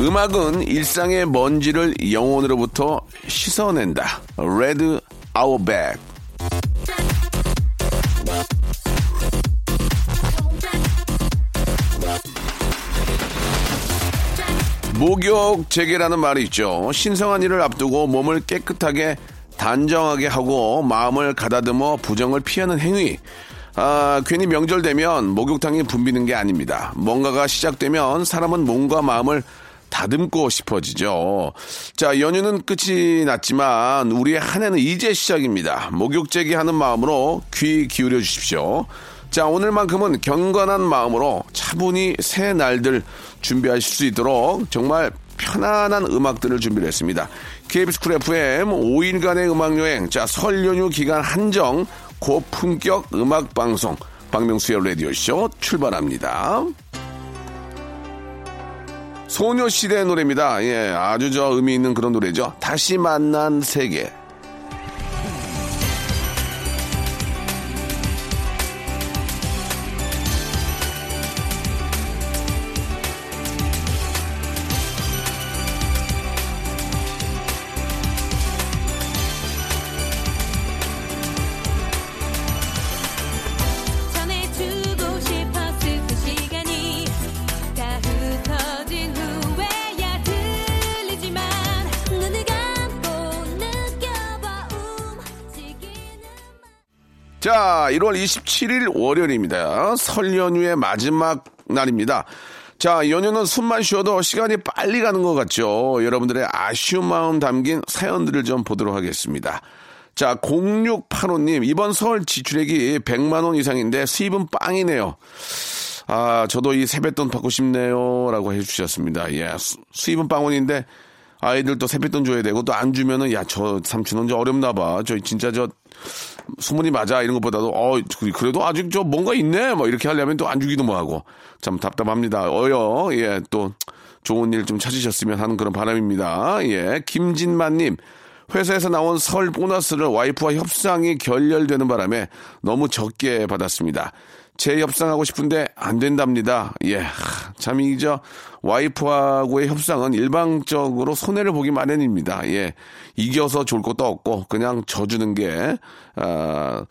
음악은 일상의 먼지를 영혼으로부터 씻어낸다 레드 아워백 목욕 재개라는 말이 있죠. 신성한 일을 앞두고 몸을 깨끗하게 단정하게 하고 마음을 가다듬어 부정을 피하는 행위. 아, 괜히 명절 되면 목욕탕이 붐비는 게 아닙니다. 뭔가가 시작되면 사람은 몸과 마음을 다듬고 싶어지죠. 자, 연휴는 끝이 났지만 우리의 한 해는 이제 시작입니다. 목욕제기 하는 마음으로 귀 기울여 주십시오. 자, 오늘만큼은 경건한 마음으로 차분히 새 날들 준비하실 수 있도록 정말 편안한 음악들을 준비를 했습니다. KBS 쿨 FM 5일간의 음악여행, 자, 설 연휴 기간 한정 고품격 음악방송, 박명수의 라디오쇼 출발합니다. 소녀시대 노래입니다. 예, 아주 저 의미 있는 그런 노래죠. 다시 만난 세계. 자, 1월 27일 월요일입니다. 설 연휴의 마지막 날입니다. 자, 연휴는 숨만 쉬어도 시간이 빨리 가는 것 같죠. 여러분들의 아쉬운 마음 담긴 사연들을 좀 보도록 하겠습니다. 자, 0685님, 이번 설 지출액이 100만원 이상인데 수입은 빵이네요. 아, 저도 이 세뱃돈 받고 싶네요. 라고 해주셨습니다. 예, 수- 수입은 빵원인데 아이들도 세뱃돈 줘야 되고 또 안 주면은 야, 저 삼촌은 저 어렵나 봐. 저 진짜 저 수문이 맞아? 이런 것보다도 어 그래도 아직 저 뭔가 있네? 뭐 이렇게 하려면 또 안 주기도 뭐하고. 참 답답합니다. 어여 예 또 좋은 일 좀 찾으셨으면 하는 그런 바람입니다. 예 김진만님. 회사에서 나온 설 보너스를 와이프와 협상이 결렬되는 바람에 너무 적게 받았습니다 재협상하고 싶은데 안 된답니다. 예, 하, 참 이저 와이프하고의 협상은 일방적으로 손해를 보기 마련입니다. 예, 이겨서 좋을 것도 없고 그냥 져주는 게 아,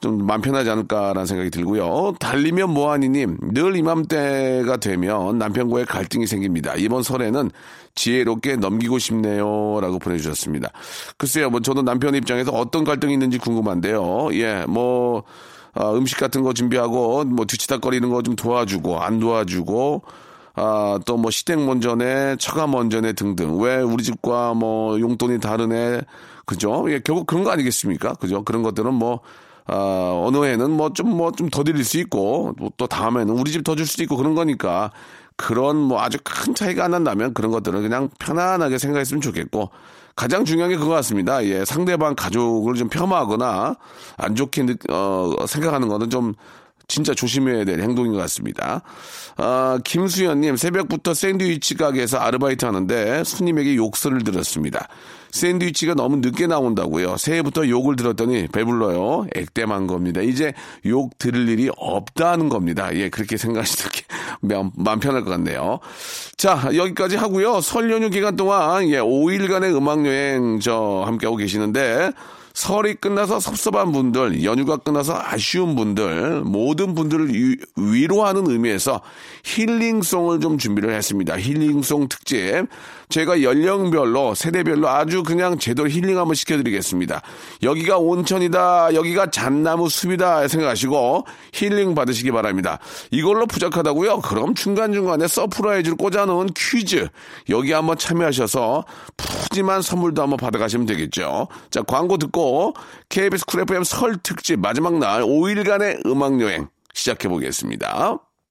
좀 마음 편하지 않을까라는 생각이 들고요. 달리면 뭐하니님 늘 이맘때가 되면 남편과의 갈등이 생깁니다. 이번 설에는 지혜롭게 넘기고 싶네요 라고 보내주셨습니다. 글쎄요, 뭐 저도 남편 입장에서 어떤 갈등이 있는지 궁금한데요. 예, 뭐 아, 음식 같은 거 준비하고 뭐 뒤치다거리는 거 좀 도와주고 안 도와주고 아, 또 뭐 시댁 먼저네, 처가 먼저네 등등. 왜 우리 집과 뭐 용돈이 다르네. 그죠? 예, 결국 그런 거 아니겠습니까? 그죠? 그런 것들은 뭐, 아, 어느 해는 뭐 좀 뭐 좀 더 드릴 수 있고, 또- 또 다음에는 우리 집 더 줄 수도 있고 그런 거니까 그런 뭐 아주 큰 차이가 안 난다면 그런 것들은 그냥 편안하게 생각했으면 좋겠고, 가장 중요한 게 그거 같습니다. 예, 상대방 가족을 좀 폄하하거나 안 좋게 느- 어, 생각하는 거는 좀 진짜 조심해야 될 행동인 것 같습니다. 아, 김수현님, 새벽부터 샌드위치 가게에서 아르바이트 하는데 손님에게 욕설을 들었습니다. 샌드위치가 너무 늦게 나온다고요. 새해부터 욕을 들었더니 배불러요. 액땜한 겁니다. 이제 욕 들을 일이 없다는 겁니다. 예, 그렇게 생각하시는 게 마음, 편할 것 같네요. 자, 여기까지 하고요. 설 연휴 기간 동안 예, 5일간의 음악 여행 저 함께하고 계시는데 설이 끝나서 섭섭한 분들, 연휴가 끝나서 아쉬운 분들, 모든 분들을 위- 위로하는 의미에서 힐링송을 좀 준비를 했습니다. 힐링송 특집. 제가 연령별로, 세대별로 아주 그냥 제대로 힐링 한번 시켜드리겠습니다. 여기가 온천이다, 여기가 잣나무 숲이다 생각하시고 힐링 받으시기 바랍니다. 이걸로 부족하다고요? 그럼 중간중간에 surprise를 꽂아놓은 퀴즈. 여기 한번 참여하셔서 푸짐한 선물도 한번 받아가시면 되겠죠. 자, 광고 듣고 KBS 쿨 FM 설 특집 마지막 날 5일간의 음악 여행 시작해 보겠습니다.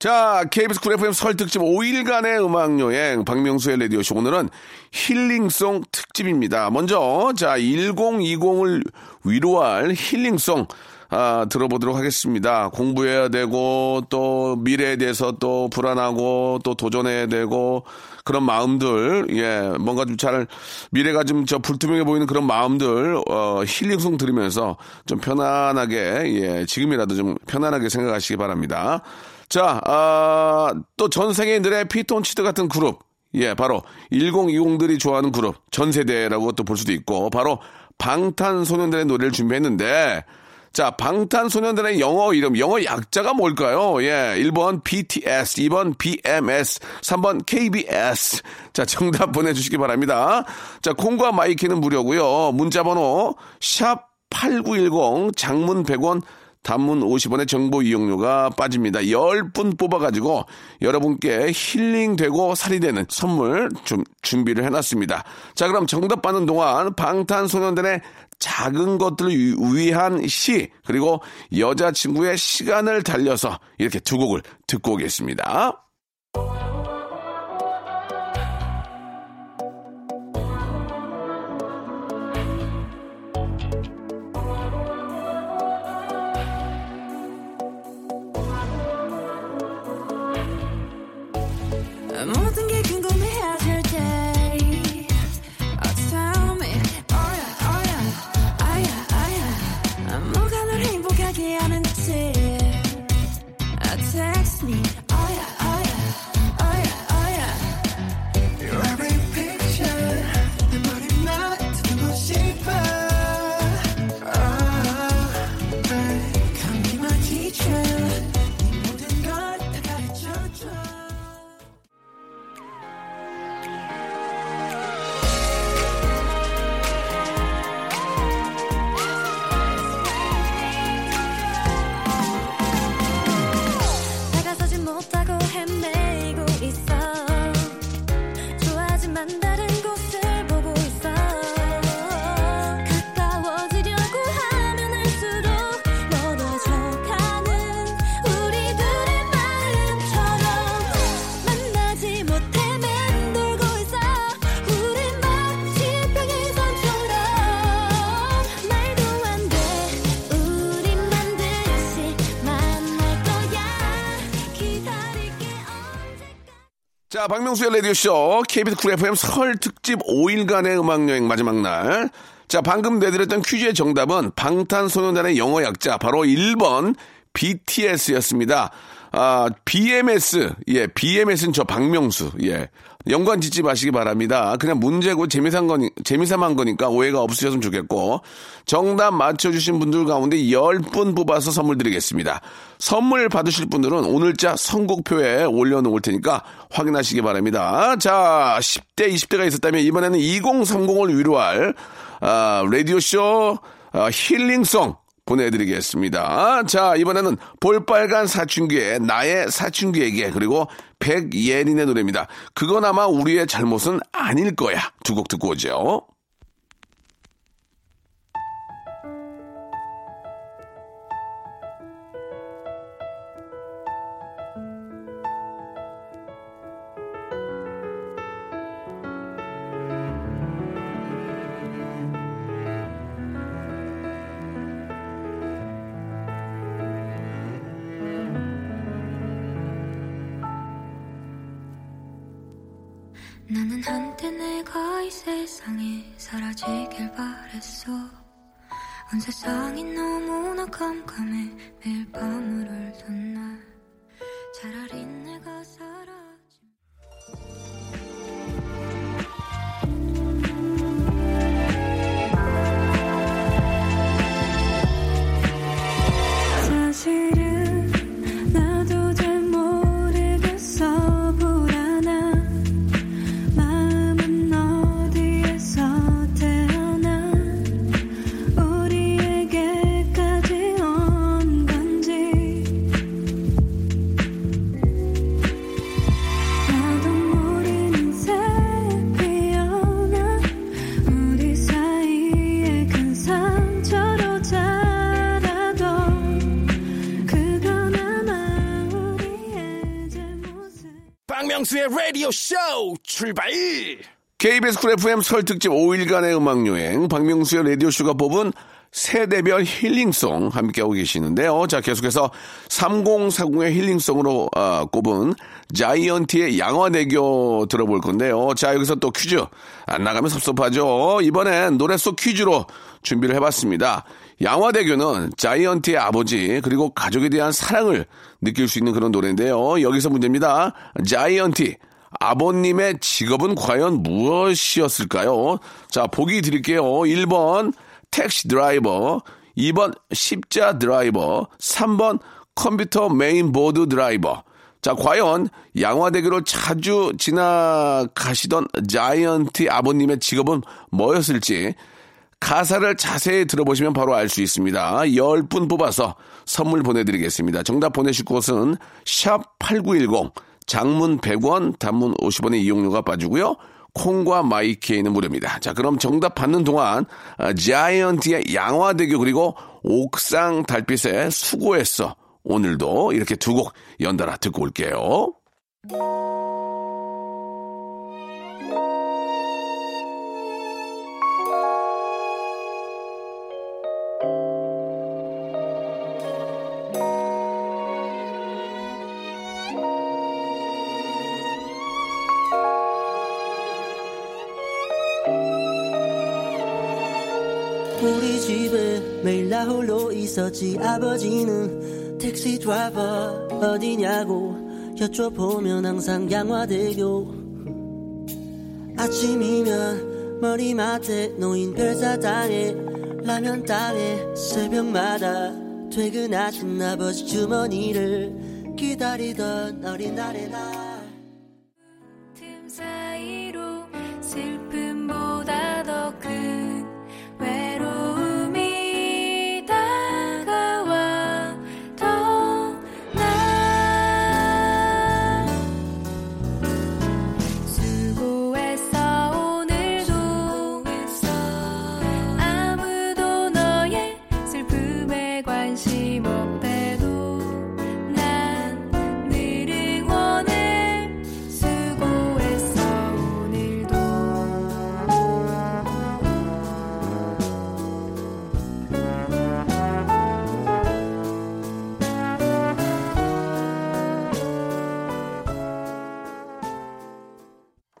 자, KBS 쿨 FM 설 특집 5일간의 음악 여행 박명수의 라디오 쇼 오늘은 힐링송 특집입니다. 먼저 자 1020을 위로할 힐링송 아, 들어보도록 하겠습니다. 공부해야 되고 또 미래에 대해서 또 불안하고 또 도전해야 되고 그런 마음들 예 뭔가 좀 잘 미래가 좀 저 불투명해 보이는 그런 마음들 어, 힐링송 들으면서 좀 편안하게 예 지금이라도 좀 편안하게 생각하시기 바랍니다. 자, 아, 또전 세계인들의 피톤치드 같은 그룹. 예, 바로 1020들이 좋아하는 그룹. 전 세대라고 또 볼 수도 있고, 바로 방탄소년단의 노래를 준비했는데, 자, 방탄소년단의 영어 이름, 영어 약자가 뭘까요? 예, 1번 BTS, 2번 BMS, 3번 KBS. 자, 정답 보내주시기 바랍니다. 자, 콩과 마이케이는 무료고요 문자번호, 샵8910, 장문 100원, 단문 50원의 정보 이용료가 빠집니다. 10분 뽑아가지고 여러분께 힐링되고 살이 되는 선물 좀 준비를 해놨습니다. 자, 그럼 정답 받는 동안 방탄소년단의 작은 것들을 위- 위한 시, 그리고 여자친구의 시간을 달려서 이렇게 두 곡을 듣고 오겠습니다. 자, 박명수의 라디오쇼, KBS 쿨 FM 설 특집 5일간의 음악여행 마지막 날. 자, 방금 내드렸던 퀴즈의 정답은 방탄소년단의 영어 약자, 바로 1번 BTS였습니다. 아, BMS, 예, BMS는 저 박명수, 예. 연관 짓지 마시기 바랍니다. 그냥 문제고 재미삼 거니, 재미삼한 거니까 오해가 없으셨으면 좋겠고. 정답 맞춰주신 분들 가운데 10분 뽑아서 선물 드리겠습니다. 선물 받으실 분들은 오늘자 선곡표에 올려놓을 테니까 확인하시기 바랍니다. 자, 10대, 20대가 있었다면 이번에는 2030을 위로할, 아, 라디오쇼, 아, 힐링송 보내드리겠습니다. 자, 이번에는 볼빨간 사춘기의 나의 사춘기에게 그리고 백예린의 노래입니다. 그건 아마 우리의 잘못은 아닐 거야. 두 곡 듣고 오죠. 나는 한때 내가 이 세상에 사라지길 바랬어. 온 세상이 너무나 깜깜해 매일 밤을 울던 날. 차라리 내가 사 라디오 쇼 출발! KBS 쿨 FM 설 특집 5일간의 음악여행 박명수의 라디오쇼가 뽑은 세대별 힐링송 함께하고 계시는데요. 자 계속해서 3040의 힐링송으로 아, 꼽은 자이언티의 양화대교 들어볼 건데요. 자 여기서 또 퀴즈 안 나가면 섭섭하죠. 이번엔 노래 속 퀴즈로 준비를 해봤습니다. 양화대교는 자이언티의 아버지 그리고 가족에 대한 사랑을 느낄 수 있는 그런 노래인데요. 여기서 문제입니다. 자이언티 아버님의 직업은 과연 무엇이었을까요? 자, 보기 드릴게요. 1번 택시 드라이버, 2번 십자 드라이버, 3번 컴퓨터 메인보드 드라이버. 자, 과연 양화대교를 자주 지나가시던 자이언티 아버님의 직업은 뭐였을지 가사를 자세히 들어보시면 바로 알 수 있습니다. 10분 뽑아서 선물 보내드리겠습니다. 정답 보내실 곳은 샵 8910 장문 100원, 단문 50원의 이용료가 빠지고요. 콩과 마이케이는 무료입니다. 자, 그럼 정답 받는 동안 아, 자이언티의 양화대교 그리고 옥상 달빛에 수고했어. 오늘도 이렇게 두 곡 연달아 듣고 올게요. 홀로 있었지. 아버지는 택시 드라이버 어디냐고 여쭤보면 항상 양화대교. 아침이면 머리맡에 놓인 별사탕에 라면 땅에 새벽마다 퇴근하신 아버지 주머니를 기다리던 어린 날의 날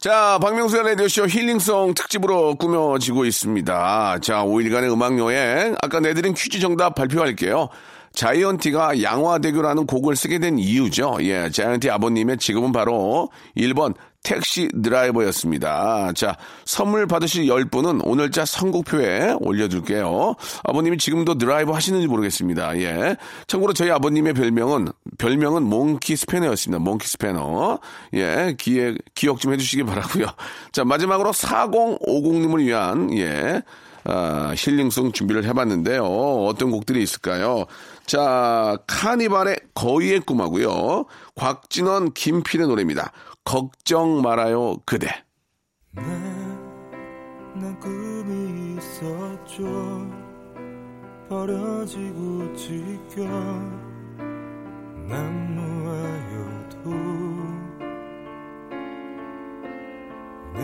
자, 박명수의 라디오쇼 힐링송 특집으로 꾸며지고 있습니다. 자, 5일간의 음악여행. 아까 내드린 퀴즈 정답 발표할게요. 자이언티가 양화대교라는 곡을 쓰게 된 이유죠. 예, 자이언티 아버님의 직업은 바로 1번 택시 드라이버였습니다. 자, 선물 받으실 10분은 오늘자 선곡표에 올려둘게요. 아버님이 지금도 드라이버 하시는지 모르겠습니다. 예. 참고로 저희 아버님의 별명은, 별명은 몽키 스패너였습니다. 몽키 스패너. 예, 기획, 기억 좀 해주시기 바라고요 자, 마지막으로 4050님을 위한, 예. 아, 힐링송 준비를 해봤는데요. 어떤 곡들이 있을까요? 자, 카니발의 거위의 꿈하고요. 곽진원, 김필의 노래입니다. 걱정 말아요, 그대. 난 꿈이 있었죠. 버려지고 지겨 난 놓아여도. 내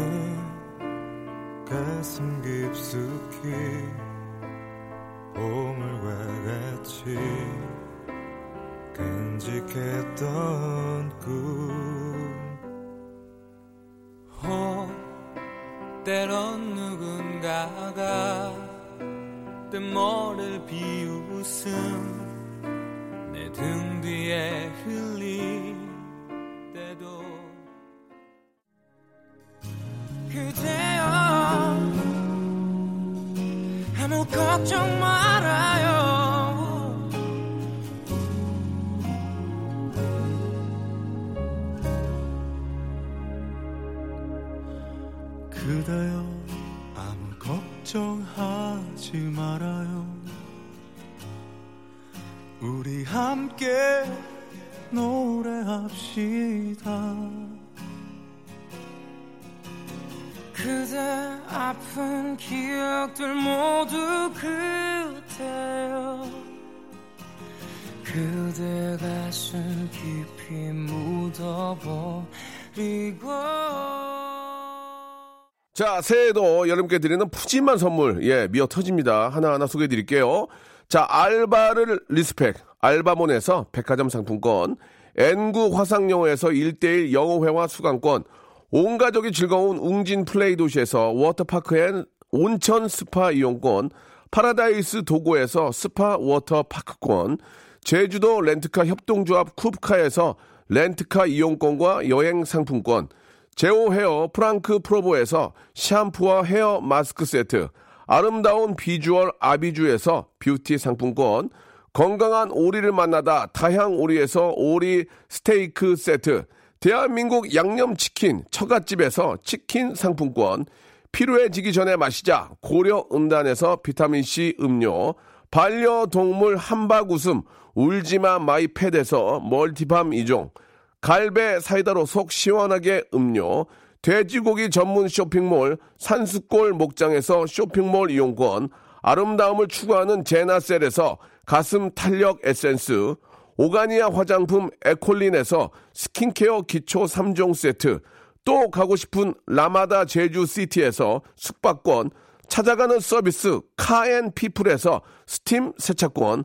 가슴 깊숙이 보물과 같이 간직했던 꿈 때론 누군가가 뜬모를 비웃음 내 등 뒤에 흘릴 때도 그대여 아무 걱정 말 그대 가슴 깊이 묻어버릴게요 그리고 자, 새해에도 여러분께 드리는 푸짐한 선물, 예, 미어 터집니다. 하나하나 소개해 드릴게요. 자, 알바를 respect, 알바몬에서 백화점 상품권, N구 화상영어에서 1대1 영어회화 수강권, 온 가족이 즐거운 웅진 플레이 도시에서 워터파크 and 온천 스파 이용권, 파라다이스 도고에서 스파 워터파크권, 제주도 렌트카 협동조합 쿱카에서 렌트카 이용권과 여행 상품권, 제오 헤어 프랑크 프로보에서 샴푸와 헤어 마스크 세트, 아름다운 비주얼 아비주에서 뷰티 상품권, 건강한 오리를 만나다 다향 오리에서 오리 스테이크 세트, 대한민국 양념치킨 처갓집에서 치킨 상품권, 필요해지기 전에 마시자 고려 은단에서 비타민C 음료, 반려동물 함박 웃음 울지마 마이 팻에서 multi balm 이종, 갈배 사이다로 속 시원하게 음료, 돼지고기 전문 쇼핑몰 산수골 목장에서 쇼핑몰 이용권, 아름다움을 추구하는 제나셀에서 가슴 탄력 에센스, 오가니아 화장품 에콜린에서 스킨케어 기초 3종 세트, 또 가고 싶은 라마다 제주시티에서 숙박권, 찾아가는 서비스 카앤피플에서 스팀 세차권,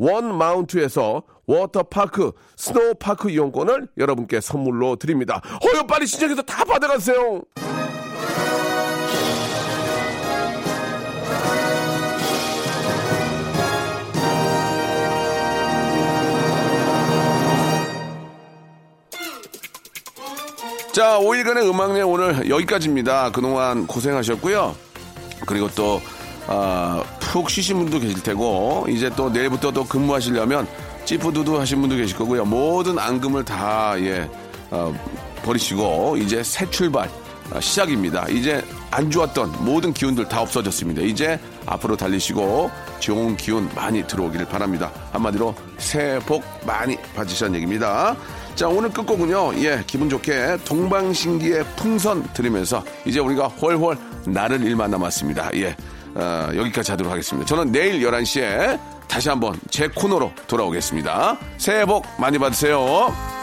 원 마운트에서 워터파크 스노우파크 이용권을 여러분께 선물로 드립니다. 어여 빨리 신청해서 다 받아가세요. 자, 5일간의 음악회 오늘 여기까지입니다. 그동안 고생하셨고요. 그리고 또, 아, 푹 쉬신 분도 계실 테고, 이제 또 내일부터 또 근무하시려면 찌푸두두 하신 분도 계실 거고요. 모든 앙금을 다, 예, 어, 버리시고, 이제 새 출발, 아, 시작입니다. 이제 안 좋았던 모든 기운들 다 없어졌습니다. 이제 앞으로 달리시고 좋은 기운 많이 들어오기를 바랍니다. 한마디로 새해 복 많이 받으시라는 얘기입니다. 자, 오늘 끝곡은요, 예, 기분 좋게 동방신기의 풍선 들으면서 이제 우리가 훨훨 나를 일만 남았습니다. 예, 어, 여기까지 하도록 하겠습니다. 저는 내일 11시에 다시 한번 제 코너로 돌아오겠습니다. 새해 복 많이 받으세요.